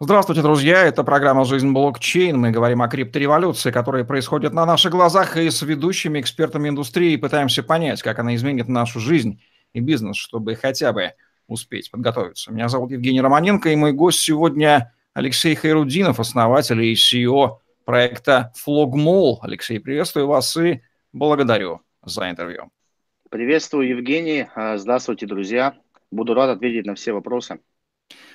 Здравствуйте, друзья! Это программа «Жизнь блокчейн». Мы говорим о криптореволюции, которая происходит на наших глазах, и с ведущими экспертами индустрии пытаемся понять, как она изменит нашу жизнь и бизнес, чтобы хотя бы успеть подготовиться. Меня зовут Евгений Романенко, и мой гость сегодня Алексей Хайрудинов, основатель и CEO проекта Flogmall. Алексей, приветствую вас и благодарю за интервью. Приветствую, Евгений. Здравствуйте, друзья. Буду рад ответить на все вопросы.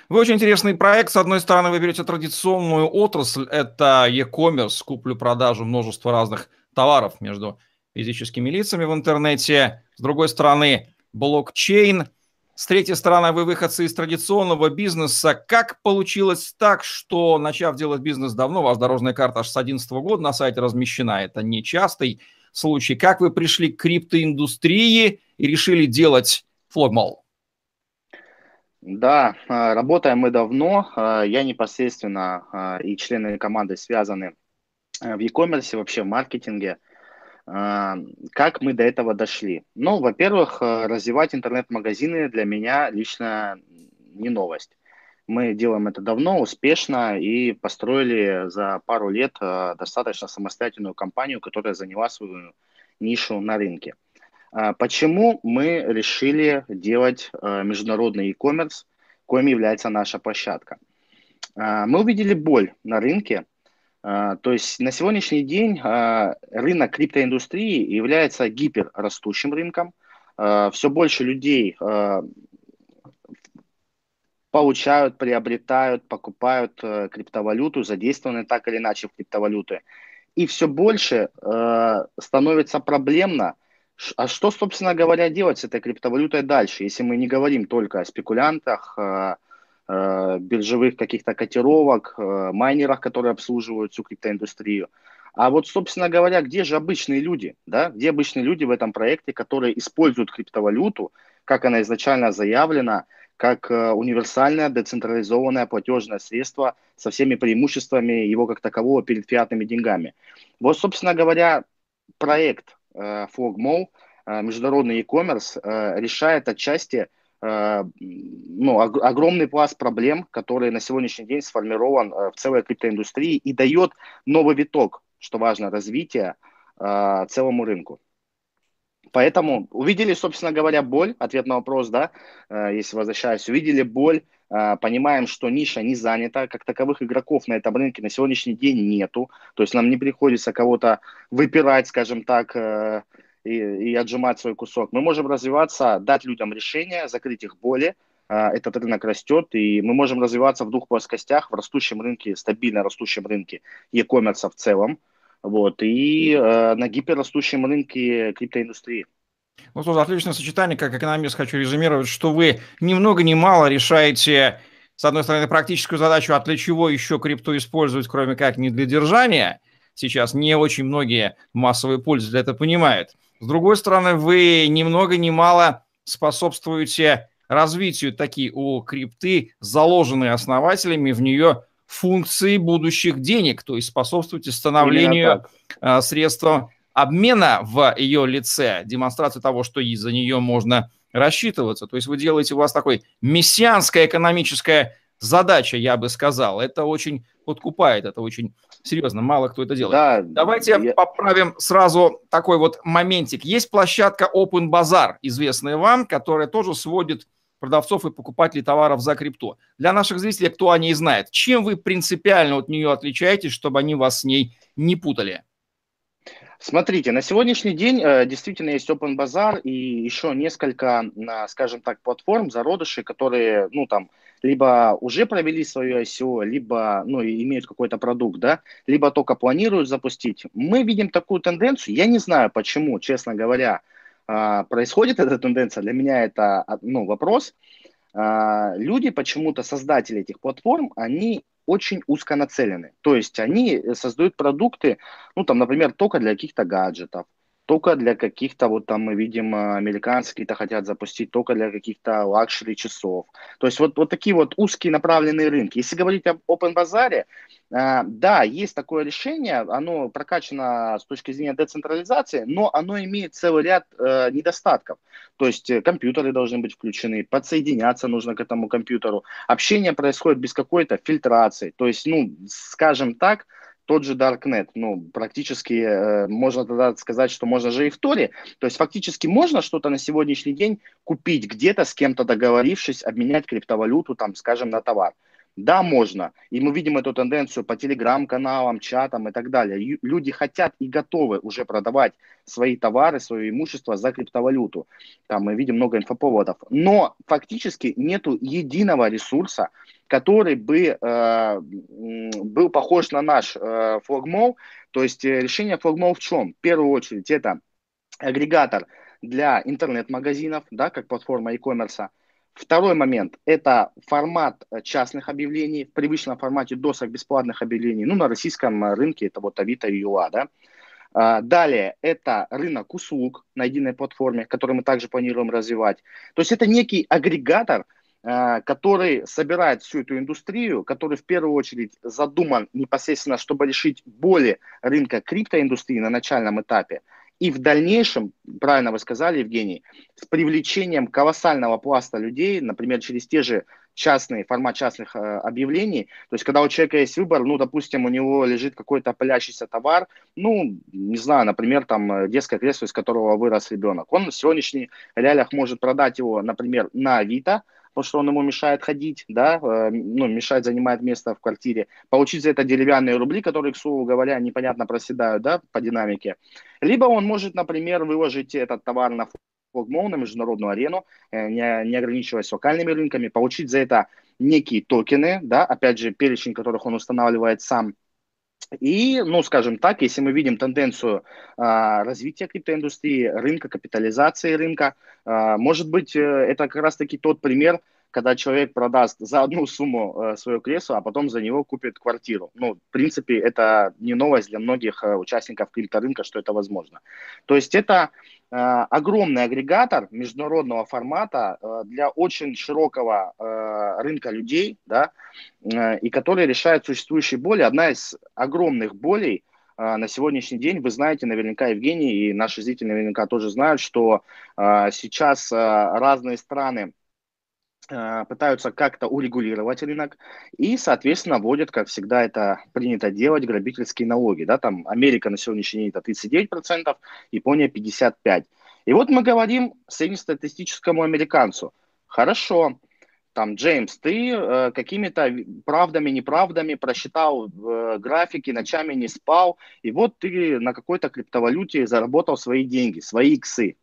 Вы очень интересный проект. С одной стороны, вы берете традиционную отрасль, это e-commerce, куплю-продажу множества разных товаров между физическими лицами в интернете. С другой стороны, блокчейн. С третьей стороны, вы выходцы из традиционного бизнеса. Как получилось так, что, начав делать бизнес давно, у вас дорожная карта аж с 2011 года на сайте размещена, это нечастый случай. Как вы пришли к криптоиндустрии и решили делать флогмол? Да, а, работаем мы давно. А, я непосредственно а, и члены команды связаны в e-commerce, вообще в маркетинге. Как мы до этого дошли? Ну, во-первых, развивать интернет-магазины для меня лично не новость. Мы делаем это давно, успешно и построили за пару лет достаточно самостоятельную компанию, которая заняла свою нишу на рынке. А почему мы решили делать э, международный e-commerce, коим является наша площадка? А, мы увидели боль на рынке, а, то есть на сегодняшний день рынок криптоиндустрии является гиперрастущим рынком. Все больше людей получают, приобретают, покупают э, криптовалюту, задействованы так или иначе в криптовалюты. И все больше э, становится проблемно а что, собственно говоря, делать с этой криптовалютой дальше, если мы не говорим только о спекулянтах, э, э, биржевых каких-то котировок, э, майнерах, которые обслуживают всю криптоиндустрию. А вот, собственно говоря, где же обычные люди, да? Где обычные люди в этом проекте, которые используют криптовалюту, как она изначально заявлена, как универсальное децентрализованное платежное средство со всеми преимуществами его как такового перед фиатными деньгами. Вот, собственно говоря, проект FlogMall, э, международный e-commerce, э, решает отчасти э, ну, огромный пласт проблем, который на сегодняшний день сформирован в целой криптоиндустрии и дает новый виток, что важно, развития целому рынку. Поэтому увидели, собственно говоря, боль, ответ на вопрос, да, если возвращаюсь, увидели боль, понимаем, что ниша не занята, как таковых игроков на этом рынке на сегодняшний день нету, то есть нам не приходится кого-то выпирать, скажем так, и, и отжимать свой кусок. Мы можем развиваться, дать людям решения, закрыть их боли, этот рынок растет, и мы можем развиваться в двух плоскостях, в растущем рынке, стабильно растущем рынке e-commerce в целом, вот, и э, на гиперрастущем рынке криптоиндустрии. Ну, тоже отличное сочетание, как экономист хочу резюмировать, что вы ни много ни мало решаете, с одной стороны, практическую задачу, а для чего еще крипту использовать, кроме как не для держания. Сейчас не очень многие массовые пользователи это понимают. С другой стороны, вы ни много ни мало способствуете развитию такие у крипты, заложенные основателями в нее функции будущих денег, то есть способствуете становлению э, средства обмена в ее лице, демонстрацию того, что и за нее можно рассчитываться. То есть вы делаете, у вас такой мессианская экономическая задача, я бы сказал. Это очень подкупает, это очень серьезно, мало кто это делает. Да, Давайте я... поправим сразу такой вот моментик. Есть площадка Open Bazaar, известная вам, которая тоже сводит продавцов и покупателей товаров за крипту. Для наших зрителей, кто о ней знает, чем вы принципиально от нее отличаетесь, чтобы они вас с ней не путали? Смотрите, на сегодняшний день э, действительно есть Open Bazaar и еще несколько, э, скажем так, платформ, зародышей, которые, ну, там, либо уже провели свое ICO, либо, ну, имеют какой-то продукт, да, либо только планируют запустить. Мы видим такую тенденцию, я не знаю почему, честно говоря, происходит эта тенденция, для меня это, ну, вопрос. Э, люди почему-то, создатели этих платформ, они очень узко. То есть они э, создают продукты, ну там, например, только для каких-то гаджетов, только для каких-то, вот там мы видим, э, американцы какие-то хотят запустить только для каких-то luxury часов. То есть вот, вот такие вот узкие направленные рынки. Если говорить об open базаре, э, да, есть такое решение, оно прокачано с точки зрения децентрализации, но оно имеет целый ряд э, недостатков. То есть э, компьютеры должны быть включены, подсоединяться нужно к этому компьютеру. Общение происходит без какой-то фильтрации. То есть, ну, скажем так, тот же Darknet, ну, практически э, можно тогда сказать, что можно же и в Торе. То есть фактически можно что-то на сегодняшний день купить где-то с кем-то договорившись, обменять криптовалюту, там, скажем, на товар. Да, можно. И мы видим эту тенденцию по телеграм-каналам, чатам и так далее. Люди хотят и готовы уже продавать свои товары, свое имущество за криптовалюту. Там мы видим много инфоповодов. Но фактически нету единого ресурса, который бы э, был похож на наш э, флагмол. То есть э, решение флагмол в чем? В первую очередь это агрегатор для интернет-магазинов, да, как платформа e-commerce. Второй момент – это формат э, частных объявлений в привычном формате досок бесплатных объявлений. Ну, на российском рынке это вот Авито и Юла, да. А, далее, это рынок услуг на единой платформе, который мы также планируем развивать. То есть это некий агрегатор, а, который собирает всю эту индустрию, который в первую очередь задуман непосредственно, чтобы решить боли рынка криптоиндустрии на начальном этапе – и в дальнейшем, правильно вы сказали, Евгений, с привлечением колоссального пласта людей, например, через те же частные, формат частных э, объявлений, то есть когда у человека есть выбор, ну, допустим, у него лежит какой-то пылящийся товар, ну, не знаю, например, там э, детское кресло, из которого вырос ребенок, он в сегодняшних реалиях может продать его, например, на Авито, потому что он ему мешает ходить, да, э, ну, мешает, занимает место в квартире, получить за это деревянные рубли, которые, к слову говоря, непонятно проседают, да, по динамике. Либо он может, например, выложить этот товар на флагмол, на международную арену, э, не, не ограничиваясь локальными рынками, получить за это некие токены, да, опять же, перечень которых он устанавливает сам, и, ну, скажем так, если мы видим тенденцию а, развития криптоиндустрии, рынка, капитализации рынка, а, может быть, э, это как раз-таки тот пример, когда человек продаст за одну сумму э, свое кресло, а потом за него купит квартиру. Ну, в принципе, это не новость для многих э, участников крипторынка, что это возможно. То есть это э, огромный агрегатор международного формата для очень широкого рынка людей, да, и который решает существующие боли. Одна из огромных болей на сегодняшний день, вы знаете наверняка, Евгений, и наши зрители наверняка тоже знают, что сейчас разные страны пытаются как-то урегулировать рынок и, соответственно, вводят, как всегда это принято делать, грабительские налоги. Да? Там Америка на сегодняшний день это 39%, Япония 55%. И вот мы говорим среднестатистическому американцу, хорошо, там, Джеймс, ты э, какими-то правдами, неправдами просчитал э, графики, ночами не спал, и вот ты на какой-то криптовалюте заработал свои деньги, свои иксы.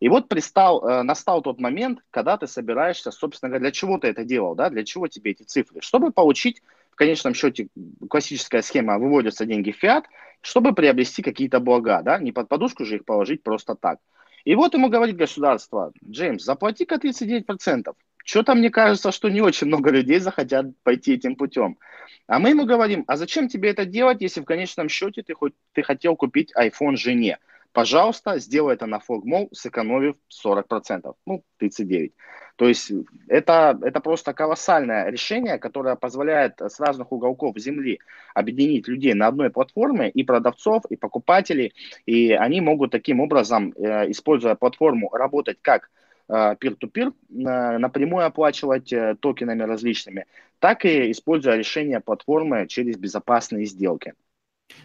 И вот пристал, э, настал тот момент, когда ты собираешься, собственно говоря, для чего ты это делал, да, для чего тебе эти цифры? Чтобы получить, в конечном счете, классическая схема, выводятся деньги в фиат, чтобы приобрести какие-то блага, да, не под подушку же их положить просто так. И вот ему говорит государство, Джеймс, заплати-ка 39%. Что-то мне кажется, что не очень много людей захотят пойти этим путем. А мы ему говорим, а зачем тебе это делать, если в конечном счете ты, хоть, ты хотел купить iPhone жене? Пожалуйста, сделай это на флогмол, сэкономив 40%, ну, 39%. То есть это, это просто колоссальное решение, которое позволяет с разных уголков Земли объединить людей на одной платформе, и продавцов, и покупателей, и они могут таким образом, э, используя платформу, работать как э, peer-to-peer, -peer, напрямую оплачивать э, токенами различными, так и используя решение платформы через безопасные сделки.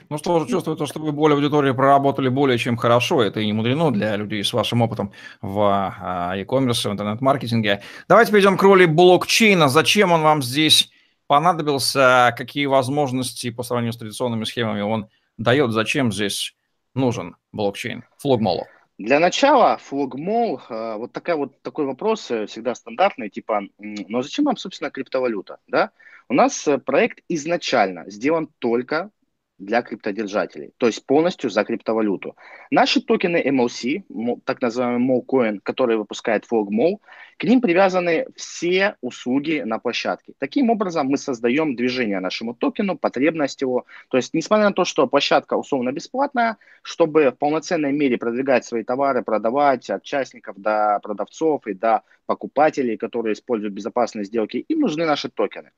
Ну что же, чувствую то, что вы более аудитории проработали более чем хорошо. Это и не мудрено для людей с вашим опытом в а, e-commerce, в интернет-маркетинге. Давайте перейдем к роли блокчейна. Зачем он вам здесь понадобился? Какие возможности по сравнению с традиционными схемами он дает? Зачем здесь нужен блокчейн? Флогмолу. Для начала, флогмол, а, вот, такая вот такой вопрос э, всегда стандартный, типа, ну зачем вам, собственно, криптовалюта, да? У нас э, проект изначально сделан только для криптодержателей, то есть полностью за криптовалюту. Наши токены MLC, так называемый MoCoin, который выпускает FogMo, к ним привязаны все услуги на площадке. Таким образом, мы создаем движение нашему токену, потребность его. То есть, несмотря на то, что площадка условно бесплатная, чтобы в полноценной мере продвигать свои товары, продавать от участников до продавцов и до покупателей, которые используют безопасные сделки, им нужны наши токены.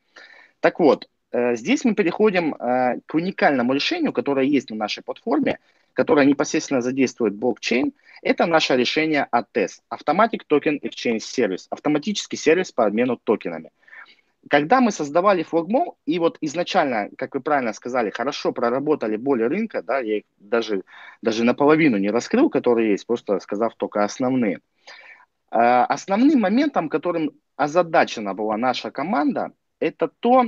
Так вот, здесь мы переходим э, к уникальному решению, которое есть на нашей платформе, которое непосредственно задействует блокчейн. Это наше решение ATES, Automatic Token Exchange Service, автоматический сервис по обмену токенами. Когда мы создавали Flagmo, и вот изначально, как вы правильно сказали, хорошо проработали боли рынка, да, я их даже, даже наполовину не раскрыл, которые есть, просто сказав только основные. Э, основным моментом, которым озадачена была наша команда, это то,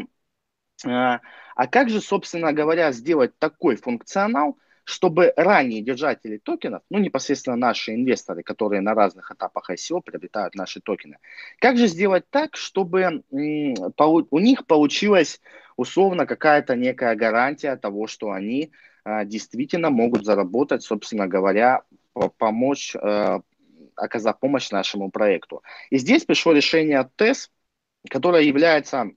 а, а как же, собственно говоря, сделать такой функционал, чтобы ранние держатели токенов, ну непосредственно наши инвесторы, которые на разных этапах ICO приобретают наши токены, как же сделать так, чтобы у них получилась условно какая-то некая гарантия того, что они а, действительно могут заработать, собственно говоря, помочь, а, оказать помощь нашему проекту. И здесь пришло решение ТЭС, которое является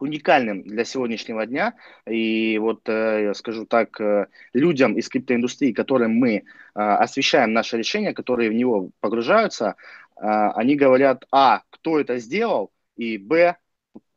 уникальным для сегодняшнего дня. И вот, э, скажу так, э, людям из криптоиндустрии, которым мы э, освещаем наше решение, которые в него погружаются, они говорят, а, кто это сделал, и, б,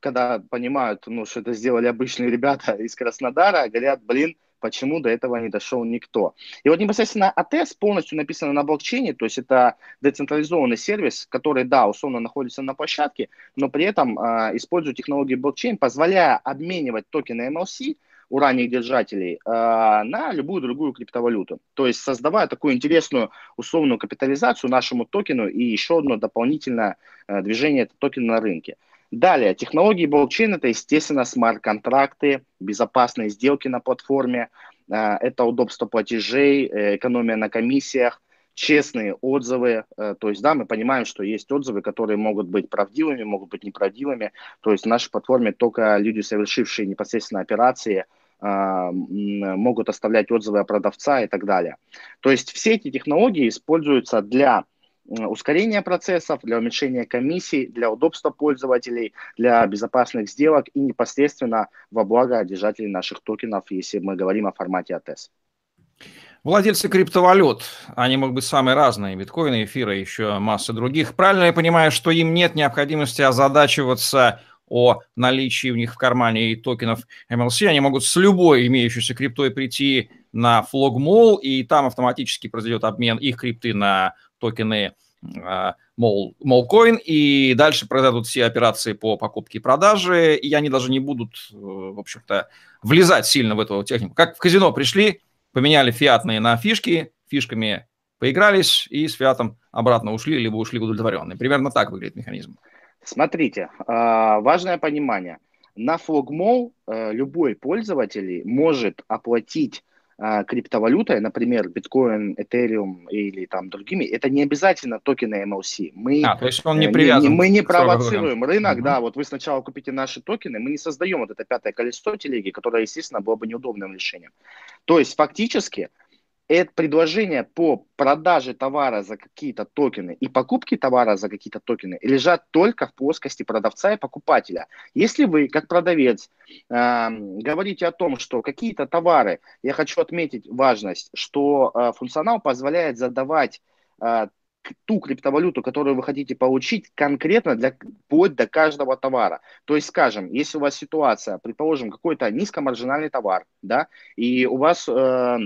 когда понимают, ну, что это сделали обычные ребята из Краснодара, говорят, блин, почему до этого не дошел никто. И вот непосредственно АТС полностью написано на блокчейне, то есть это децентрализованный сервис, который, да, условно находится на площадке, но при этом э, использует технологии блокчейн, позволяя обменивать токены MLC у ранних держателей э, на любую другую криптовалюту. То есть создавая такую интересную условную капитализацию нашему токену и еще одно дополнительное э, движение токена на рынке. Далее, технологии блокчейн – это, естественно, смарт-контракты, безопасные сделки на платформе, э, это удобство платежей, э, экономия на комиссиях, честные отзывы. Э, то есть, да, мы понимаем, что есть отзывы, которые могут быть правдивыми, могут быть неправдивыми. То есть, в нашей платформе только люди, совершившие непосредственно операции, могут оставлять отзывы о продавца и так далее. То есть, все эти технологии используются для ускорения процессов, для уменьшения комиссий, для удобства пользователей, для безопасных сделок и непосредственно во благо держателей наших токенов, если мы говорим о формате АТС. Владельцы криптовалют, они могут быть самые разные, биткоины, эфиры, еще масса других. Правильно я понимаю, что им нет необходимости озадачиваться о наличии у них в кармане и токенов MLC, они могут с любой имеющейся криптой прийти на Flogmall, и там автоматически произойдет обмен их крипты на токены мол, Молкоин, и дальше произойдут все операции по покупке и продаже, и они даже не будут, э, в общем-то, влезать сильно в эту технику. Как в казино пришли, поменяли фиатные на фишки, фишками поигрались и с фиатом обратно ушли, либо ушли удовлетворенные. Примерно так выглядит механизм. Смотрите, а, важное понимание. На Flogmall э, любой пользователь может оплатить а, криптовалютой, например, биткоин, этериум или там другими, это не обязательно токены MLC. Мы, а, то есть он не привязан. Не, мы не провоцируем рынок, угу. да, вот вы сначала купите наши токены, мы не создаем вот это пятое колесо телеги, которое, естественно, было бы неудобным решением. То есть фактически это предложение по продаже товара за какие-то токены и покупке товара за какие-то токены лежат только в плоскости продавца и покупателя. Если вы, как продавец, э, говорите о том, что какие-то товары, я хочу отметить важность, что э, функционал позволяет задавать э, ту криптовалюту, которую вы хотите получить, конкретно для, вплоть до каждого товара. То есть, скажем, если у вас ситуация, предположим, какой-то низкомаржинальный товар, да, и у вас э,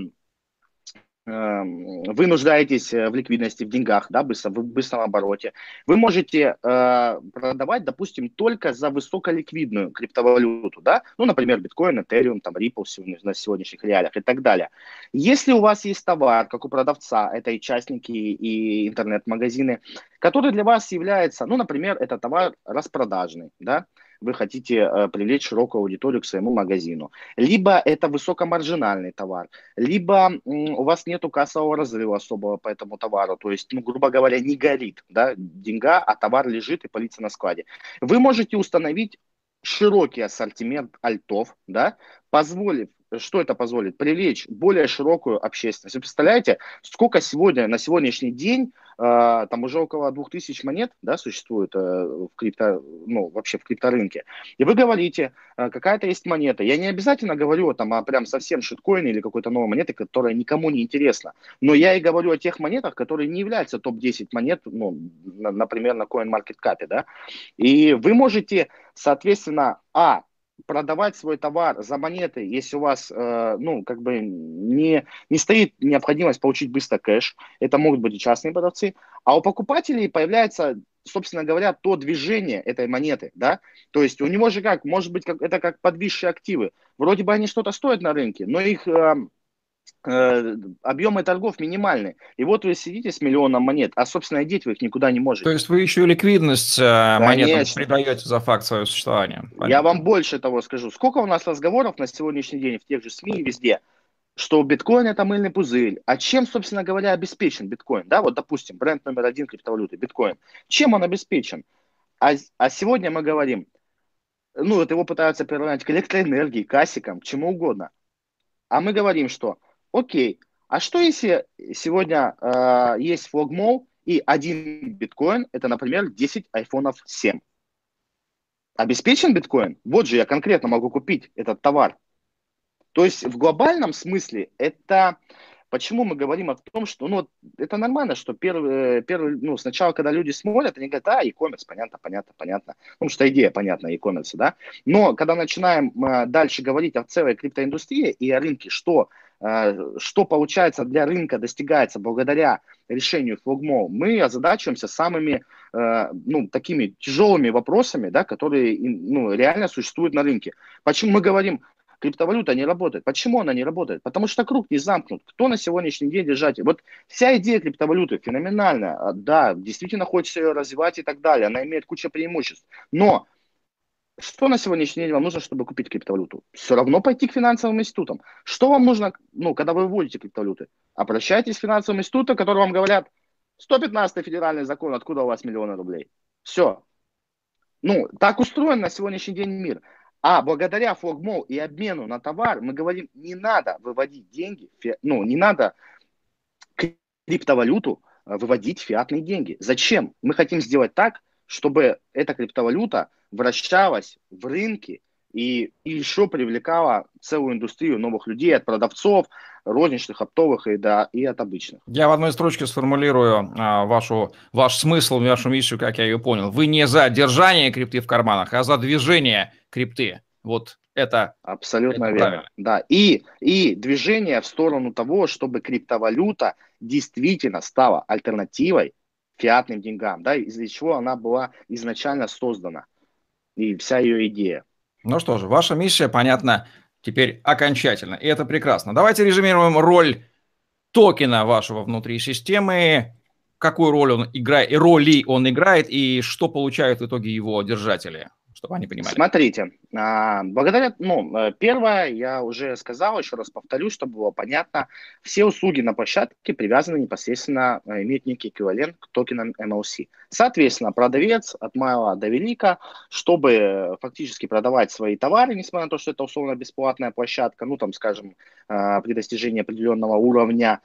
вы нуждаетесь э, в ликвидности, в деньгах, да, быстро, в быстром обороте, вы можете э, продавать, допустим, только за высоколиквидную криптовалюту, да, ну, например, биткоин, этериум, там, Ripple на сегодняшних реалиях и так далее. Если у вас есть товар, как у продавца, это и частники, и интернет-магазины, который для вас является, ну, например, это товар распродажный, да, вы хотите э, привлечь широкую аудиторию к своему магазину. Либо это высокомаржинальный товар, либо у вас нет кассового разрыва особого по этому товару, то есть, ну, грубо говоря, не горит да, деньга, а товар лежит и пылится на складе. Вы можете установить широкий ассортимент альтов, да, позволив что это позволит? Привлечь более широкую общественность. Вы представляете, сколько сегодня, на сегодняшний день, э, там уже около 2000 монет да, существует э, в крипто, ну, вообще в крипторынке. И вы говорите, э, какая-то есть монета. Я не обязательно говорю там о прям совсем шиткоине или какой-то новой монете, которая никому не интересна. Но я и говорю о тех монетах, которые не являются топ-10 монет, ну, на, например, на CoinMarketCap. Да? И вы можете, соответственно, а, продавать свой товар за монеты, если у вас, э, ну, как бы не, не стоит необходимость получить быстро кэш, это могут быть и частные продавцы, а у покупателей появляется, собственно говоря, то движение этой монеты, да, то есть у него же как, может быть, как, это как подвисшие активы, вроде бы они что-то стоят на рынке, но их Э, объемы торгов минимальны. И вот вы сидите с миллионом монет, а, собственно, деть вы их никуда не можете. То есть вы еще и ликвидность э, монет придаете за факт своего существования. Понятно. Я вам больше того скажу. Сколько у нас разговоров на сегодняшний день в тех же СМИ и везде, что биткоин это мыльный пузырь. А чем, собственно говоря, обеспечен биткоин? Да, вот, допустим, бренд номер один криптовалюты, биткоин. Чем он обеспечен? А, а сегодня мы говорим, ну, вот его пытаются приравнять к электроэнергии, к асикам, к чему угодно. А мы говорим, что Окей. А что если сегодня э, есть флогмол и один биткоин, это, например, 10 айфонов 7? Обеспечен биткоин? Вот же я конкретно могу купить этот товар. То есть в глобальном смысле это Почему мы говорим о том, что ну, это нормально, что первый, первый, ну, сначала, когда люди смотрят, они говорят, а, e-commerce, понятно, понятно, понятно. Ну, потому что идея понятна e-commerce, да. Но когда начинаем э, дальше говорить о целой криптоиндустрии и о рынке, что Э, что получается для рынка достигается благодаря решению флогмо, мы озадачиваемся самыми э, ну, такими тяжелыми вопросами, да, которые ну, реально существуют на рынке. Почему мы говорим, криптовалюта не работает. Почему она не работает? Потому что круг не замкнут. Кто на сегодняшний день держатель? Вот вся идея криптовалюты феноменальная. А, да, действительно хочется ее развивать и так далее. Она имеет кучу преимуществ. Но что на сегодняшний день вам нужно, чтобы купить криптовалюту? Все равно пойти к финансовым институтам. Что вам нужно, ну, когда вы вводите криптовалюты? Обращайтесь к финансовым институтам, которые вам говорят, 115 федеральный закон, откуда у вас миллионы рублей. Все. Ну, так устроен на сегодняшний день мир. А благодаря флогмол и обмену на товар мы говорим, не надо выводить деньги, ну, не надо криптовалюту э, выводить фиатные деньги. Зачем? Мы хотим сделать так, чтобы эта криптовалюта вращалась в рынке и, и еще привлекала целую индустрию новых людей, от продавцов, розничных, оптовых и, да, и от обычных. Я в одной строчке сформулирую а, вашу, ваш смысл, вашу миссию, как я ее понял. Вы не за держание крипты в карманах, а за движение крипты. Вот это абсолютно это верно. Правильно. Да, и, и движение в сторону того, чтобы криптовалюта действительно стала альтернативой фиатным деньгам, да, из-за чего она была изначально создана, и вся ее идея. Ну что же, ваша миссия понятна теперь окончательно, и это прекрасно. Давайте резюмируем роль токена вашего внутри системы, какую роль он играет, роли он играет, и что получают в итоге его держатели чтобы они понимали. Смотрите, а, благодаря, ну, э, первое, я уже сказал, еще раз повторю, чтобы было понятно, все услуги на площадке привязаны непосредственно, э, имеют некий эквивалент к токенам MLC. Соответственно, продавец от мала до велика, чтобы фактически продавать свои товары, несмотря на то, что это условно бесплатная площадка, ну, там, скажем, э, при достижении определенного уровня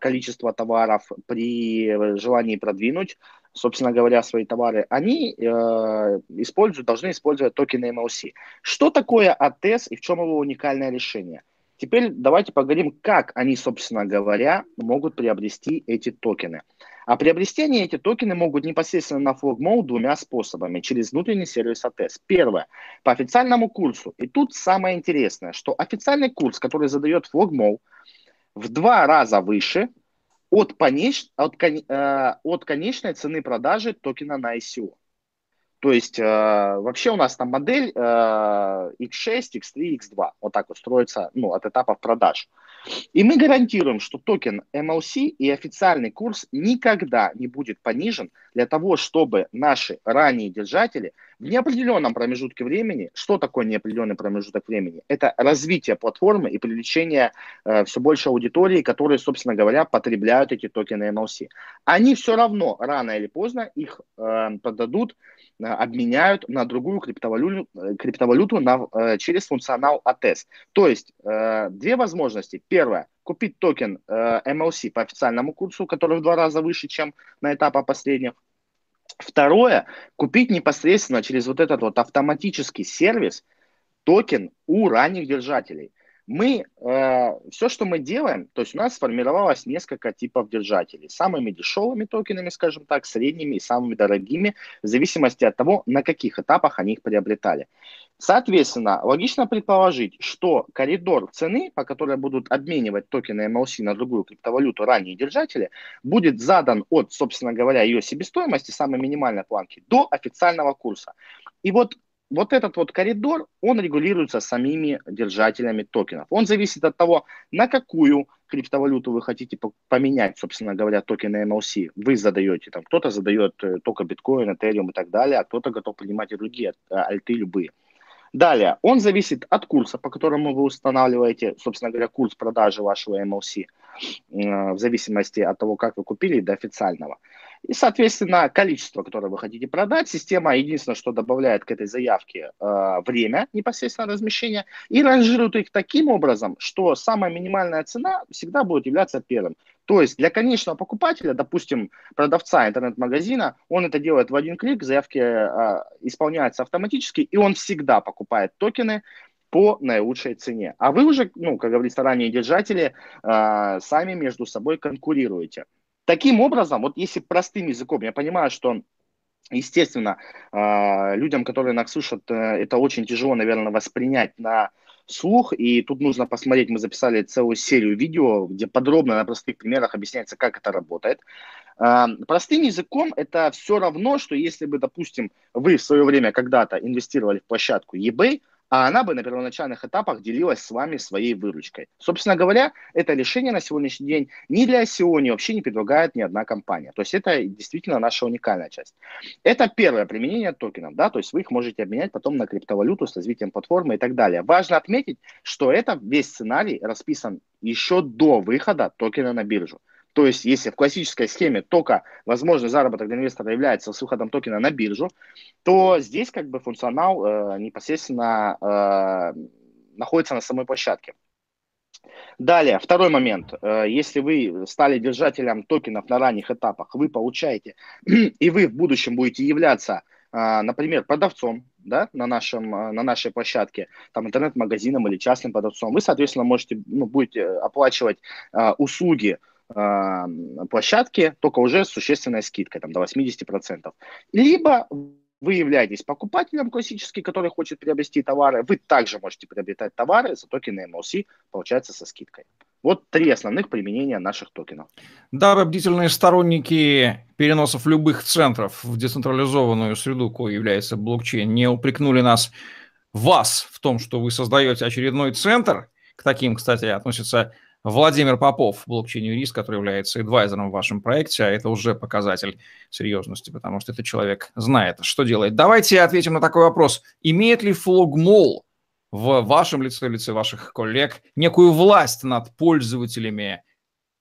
количества товаров, при желании продвинуть, собственно говоря, свои товары, они э, используют, должны использовать токены MLC. Что такое ATS и в чем его уникальное решение? Теперь давайте поговорим, как они, собственно говоря, могут приобрести эти токены. А приобрести они эти токены могут непосредственно на FlogMode двумя способами, через внутренний сервис ATS. Первое, по официальному курсу. И тут самое интересное, что официальный курс, который задает FlogMode, в два раза выше, от, конеч... от, кон... э, от конечной цены продажи токена на ICO. То есть э, вообще у нас там модель э, X6, X3, X2. Вот так вот строится ну, от этапов продаж. И мы гарантируем, что токен MLC и официальный курс никогда не будет понижен для того, чтобы наши ранние держатели в неопределенном промежутке времени, что такое неопределенный промежуток времени? Это развитие платформы и привлечение э, все больше аудитории, которые, собственно говоря, потребляют эти токены MLC. Они все равно рано или поздно их э, продадут обменяют на другую криптовалюту, криптовалюту на, через функционал ATS. То есть две возможности. Первое, купить токен MLC по официальному курсу, который в два раза выше, чем на этапах последних. Второе, купить непосредственно через вот этот вот автоматический сервис токен у ранних держателей мы, э, все, что мы делаем, то есть у нас сформировалось несколько типов держателей. Самыми дешевыми токенами, скажем так, средними и самыми дорогими, в зависимости от того, на каких этапах они их приобретали. Соответственно, логично предположить, что коридор цены, по которой будут обменивать токены MLC на другую криптовалюту ранние держатели, будет задан от, собственно говоря, ее себестоимости, самой минимальной планки, до официального курса. И вот вот этот вот коридор, он регулируется самими держателями токенов. Он зависит от того, на какую криптовалюту вы хотите поменять, собственно говоря, токены MLC. Вы задаете, там, кто-то задает э, только биткоин, этериум и так далее, а кто-то готов принимать и другие э, альты любые. Далее, он зависит от курса, по которому вы устанавливаете, собственно говоря, курс продажи вашего MLC, э, в зависимости от того, как вы купили, до официального. И, соответственно, количество, которое вы хотите продать. Система единственное, что добавляет к этой заявке э, время непосредственно размещения и ранжирует их таким образом, что самая минимальная цена всегда будет являться первым. То есть для конечного покупателя, допустим, продавца интернет-магазина, он это делает в один клик, заявки э, исполняются автоматически, и он всегда покупает токены по наилучшей цене. А вы уже, ну, как говорится, ранее держатели, э, сами между собой конкурируете. Таким образом, вот если простым языком, я понимаю, что Естественно, э, людям, которые нас слушают, э, это очень тяжело, наверное, воспринять на слух, и тут нужно посмотреть, мы записали целую серию видео, где подробно на простых примерах объясняется, как это работает. Э, простым языком это все равно, что если бы, допустим, вы в свое время когда-то инвестировали в площадку eBay, а она бы на первоначальных этапах делилась с вами своей выручкой. Собственно говоря, это решение на сегодняшний день ни для SEO, ни вообще не предлагает ни одна компания. То есть это действительно наша уникальная часть. Это первое применение токенов, да, то есть вы их можете обменять потом на криптовалюту с развитием платформы и так далее. Важно отметить, что это весь сценарий расписан еще до выхода токена на биржу. То есть, если в классической схеме только возможный заработок для инвестора является с выходом токена на биржу, то здесь как бы функционал э, непосредственно э, находится на самой площадке. Далее, второй момент. Э, если вы стали держателем токенов на ранних этапах, вы получаете, и вы в будущем будете являться, э, например, продавцом да, на, нашем, э, на нашей площадке, там интернет-магазином или частным продавцом, вы, соответственно, можете, ну, будете оплачивать услуги площадки, только уже с существенной скидкой, там, до 80%. Либо вы являетесь покупателем классический, который хочет приобрести товары, вы также можете приобретать товары за токены MLC, получается, со скидкой. Вот три основных применения наших токенов. Да, бдительные сторонники переносов любых центров в децентрализованную среду, кое является блокчейн, не упрекнули нас, вас, в том, что вы создаете очередной центр. К таким, кстати, относятся Владимир Попов, блокчейн-юрист, который является адвайзером в вашем проекте, а это уже показатель серьезности, потому что этот человек знает, что делает. Давайте ответим на такой вопрос. Имеет ли флогмол в вашем лице, в лице ваших коллег, некую власть над пользователями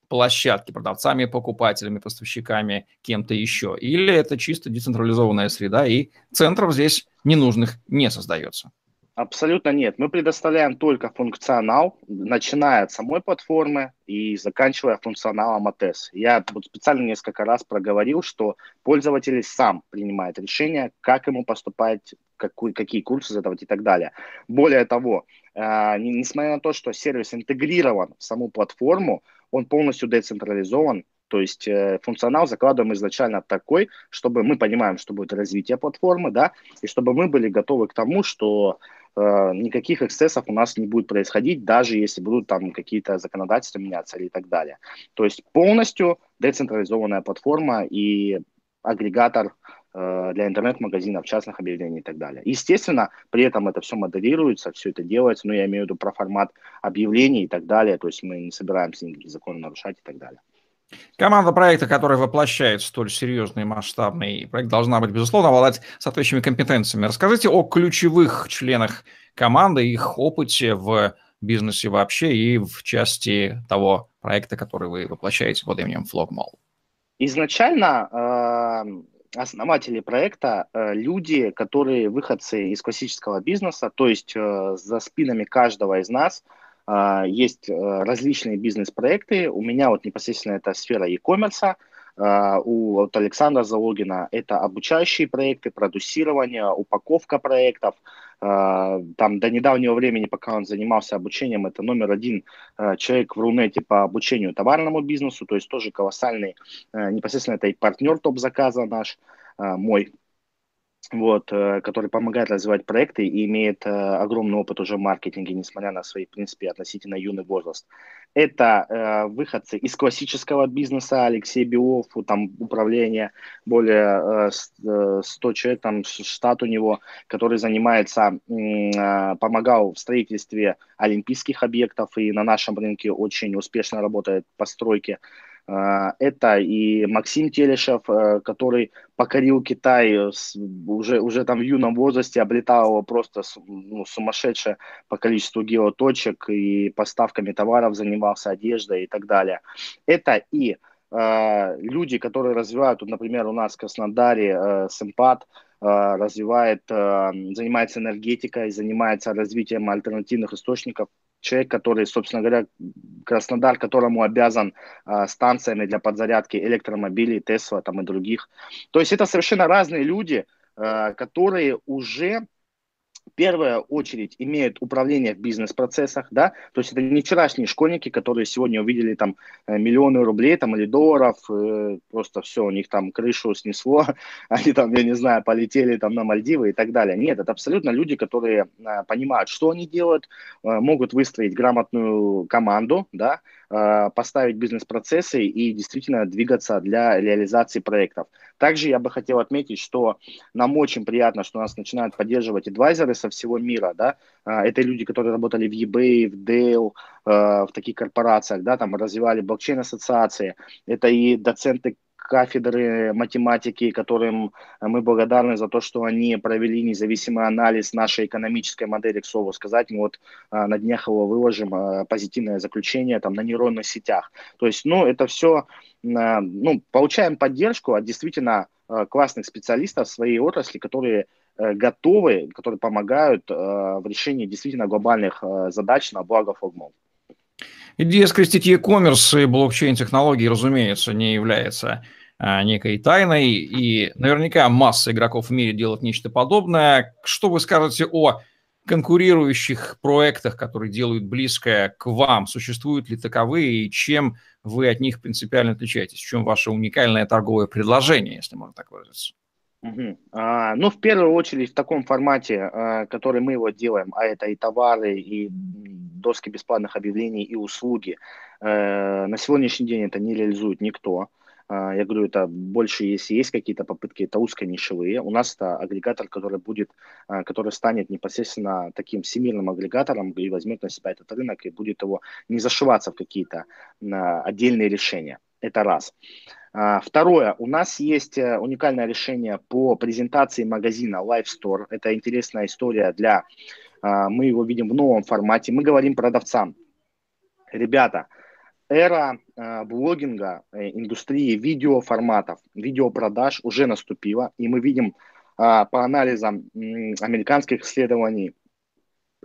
площадки, продавцами, покупателями, поставщиками, кем-то еще? Или это чисто децентрализованная среда, и центров здесь ненужных не создается? Абсолютно нет. Мы предоставляем только функционал, начиная от самой платформы и заканчивая функционалом ATS. Я вот специально несколько раз проговорил, что пользователь сам принимает решение, как ему поступать, какой, какие курсы задавать и так далее. Более того, э, несмотря на то, что сервис интегрирован в саму платформу, он полностью децентрализован, то есть э, функционал закладываем изначально такой, чтобы мы понимаем, что будет развитие платформы, да, и чтобы мы были готовы к тому, что э, никаких эксцессов у нас не будет происходить, даже если будут там какие-то законодательства меняться или так далее. То есть полностью децентрализованная платформа и агрегатор э, для интернет-магазинов, частных объявлений и так далее. Естественно, при этом это все модерируется, все это делается, но я имею в виду про формат объявлений и так далее, то есть мы не собираемся никакие законы нарушать и так далее. Команда проекта, которая воплощает столь серьезный масштабный проект, должна быть, безусловно, обладать соответствующими компетенциями. Расскажите о ключевых членах команды, их опыте в бизнесе вообще и в части того проекта, который вы воплощаете под именем Flogmall. Изначально э, основатели проекта э, люди, которые выходцы из классического бизнеса, то есть э, за спинами каждого из нас есть различные бизнес-проекты. У меня вот непосредственно это сфера e-commerce, у вот Александра Залогина это обучающие проекты, продюсирование, упаковка проектов. Там до недавнего времени, пока он занимался обучением, это номер один человек в Рунете по обучению товарному бизнесу, то есть тоже колоссальный, непосредственно это и партнер топ-заказа наш, мой вот, э, который помогает развивать проекты и имеет э, огромный опыт уже в маркетинге, несмотря на свой, в принципе, относительно юный возраст. Это э, выходцы из классического бизнеса, Алексей Белов, там управление, более э, 100 э, человек, там штат у него, который занимается, э, помогал в строительстве олимпийских объектов и на нашем рынке очень успешно работает по стройке а, это и Максим Телешев, э, который покорил Китай уже, уже там в юном возрасте, облетал его просто ну, сумасшедшее по количеству геоточек и поставками товаров занимался одеждой и так далее. Это и э, люди, которые развивают, вот, например, у нас в Краснодаре э, Симпат, э, развивает, э, занимается энергетикой, занимается развитием альтернативных источников человек, который, собственно говоря, Краснодар, которому обязан э, станциями для подзарядки электромобилей, Тесла там и других. То есть это совершенно разные люди, э, которые уже первая очередь имеют управление в бизнес-процессах, да, то есть это не вчерашние школьники, которые сегодня увидели там э, миллионы рублей там или долларов, э, просто все, у них там крышу снесло, они там, я не знаю, полетели там на Мальдивы и так далее. Нет, это абсолютно люди, которые э, понимают, что они делают, могут выстроить грамотную команду, да, поставить бизнес-процессы и действительно двигаться для реализации проектов. Также я бы хотел отметить, что нам очень приятно, что нас начинают поддерживать адвайзеры со всего мира, да, а, это люди, которые работали в eBay, в Dell, а, в таких корпорациях, да, там развивали блокчейн-ассоциации, это и доценты кафедры математики, которым мы благодарны за то, что они провели независимый анализ нашей экономической модели, к слову сказать. Мы вот а, на днях его выложим, позитивное заключение там на нейронных сетях. То есть, ну, это все ну, получаем поддержку от действительно классных специалистов в своей отрасли, которые э, готовы, которые помогают в решении действительно глобальных задач на благо флагмов. Идея скрестить e-commerce и блокчейн-технологии, разумеется, не является некой тайной, и наверняка масса игроков в мире делает нечто подобное. Что вы скажете о конкурирующих проектах, которые делают близкое к вам? Существуют ли таковые и чем вы от них принципиально отличаетесь? В чем ваше уникальное торговое предложение, если можно так выразиться? Угу. А, ну, в первую очередь, в таком формате, а, который мы его делаем, а это и товары, и доски бесплатных объявлений, и услуги, а, на сегодняшний день это не реализует никто. А, я говорю, это больше, если есть какие-то попытки, это узконишевые. У нас это агрегатор, который будет, а, который станет непосредственно таким всемирным агрегатором и возьмет на себя этот рынок и будет его не зашиваться в какие-то а, отдельные решения. Это раз. Второе, у нас есть э, уникальное решение по презентации магазина Live Store. Это интересная история для, мы его видим в новом формате. Мы говорим продавцам, ребята, эра э, блогинга, э, индустрии видеоформатов, видеопродаж уже наступила, и мы видим э, по анализам э, американских исследований,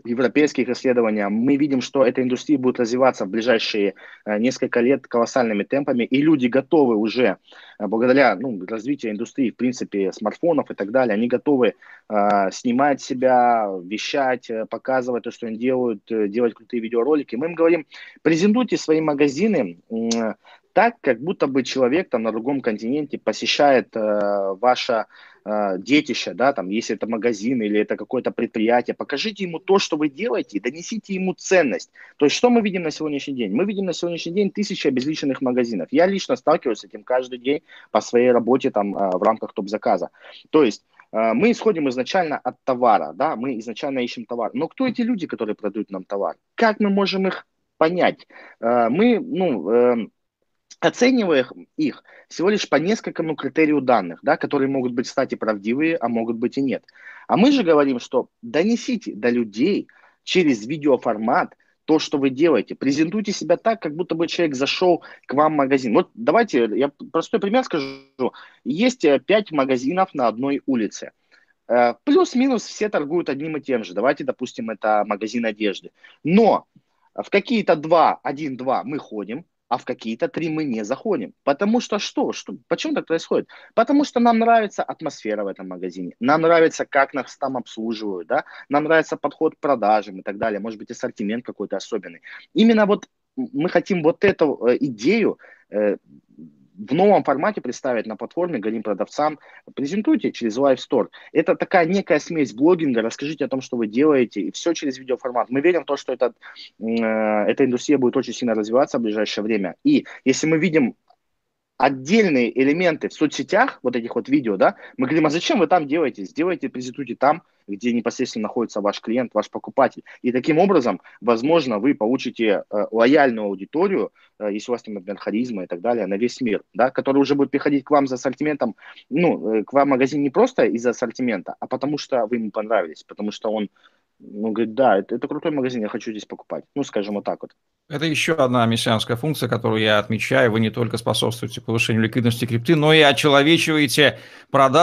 европейских исследований, мы видим, что эта индустрия будет развиваться в ближайшие э, несколько лет колоссальными темпами, и люди готовы уже, э, благодаря ну, развитию индустрии, в принципе, смартфонов и так далее, они готовы э, снимать себя, вещать, э, показывать то, что они делают, делать крутые видеоролики. Мы им говорим, презентуйте свои магазины э, так, как будто бы человек там на другом континенте посещает э, ваше э, детище, да, там, если это магазин или это какое-то предприятие, покажите ему то, что вы делаете, донесите ему ценность. То есть, что мы видим на сегодняшний день? Мы видим на сегодняшний день тысячи обезличенных магазинов. Я лично сталкиваюсь с этим каждый день по своей работе там э, в рамках топ-заказа. То есть, э, мы исходим изначально от товара, да, мы изначально ищем товар. Но кто эти люди, которые продают нам товар? Как мы можем их понять? Э, мы, ну, э, оценивая их всего лишь по несколькому критерию данных, да, которые могут быть, кстати, правдивые, а могут быть и нет. А мы же говорим, что донесите до людей через видеоформат то, что вы делаете. Презентуйте себя так, как будто бы человек зашел к вам в магазин. Вот давайте, я простой пример скажу. Есть э, пять магазинов на одной улице. Э, плюс-минус все торгуют одним и тем же. Давайте, допустим, это магазин одежды. Но в какие-то два, один-два мы ходим, а в какие-то три мы не заходим. Потому что что? что? Почему так происходит? Потому что нам нравится атмосфера в этом магазине, нам нравится, как нас там обслуживают, да? нам нравится подход к продажам и так далее, может быть, ассортимент какой-то особенный. Именно вот мы хотим вот эту э, идею э, в новом формате представить на платформе, говорим продавцам, презентуйте через Live Store. Это такая некая смесь блогинга, расскажите о том, что вы делаете, и все через видеоформат. Мы верим в то, что этот, э, эта индустрия будет очень сильно развиваться в ближайшее время. И если мы видим отдельные элементы в соцсетях, вот этих вот видео, да, мы говорим, а зачем вы там делаете? Сделайте, презентуйте там, где непосредственно находится ваш клиент, ваш покупатель. И таким образом, возможно, вы получите э, лояльную аудиторию, э, если у вас там, например, харизма и так далее, на весь мир, да, который уже будет приходить к вам за ассортиментом, ну, э, к вам магазин не просто из-за ассортимента, а потому что вы ему понравились, потому что он ну, говорит, да, это, это крутой магазин, я хочу здесь покупать. Ну, скажем вот так вот. Это еще одна мессианская функция, которую я отмечаю. Вы не только способствуете повышению ликвидности крипты, но и очеловечиваете продажи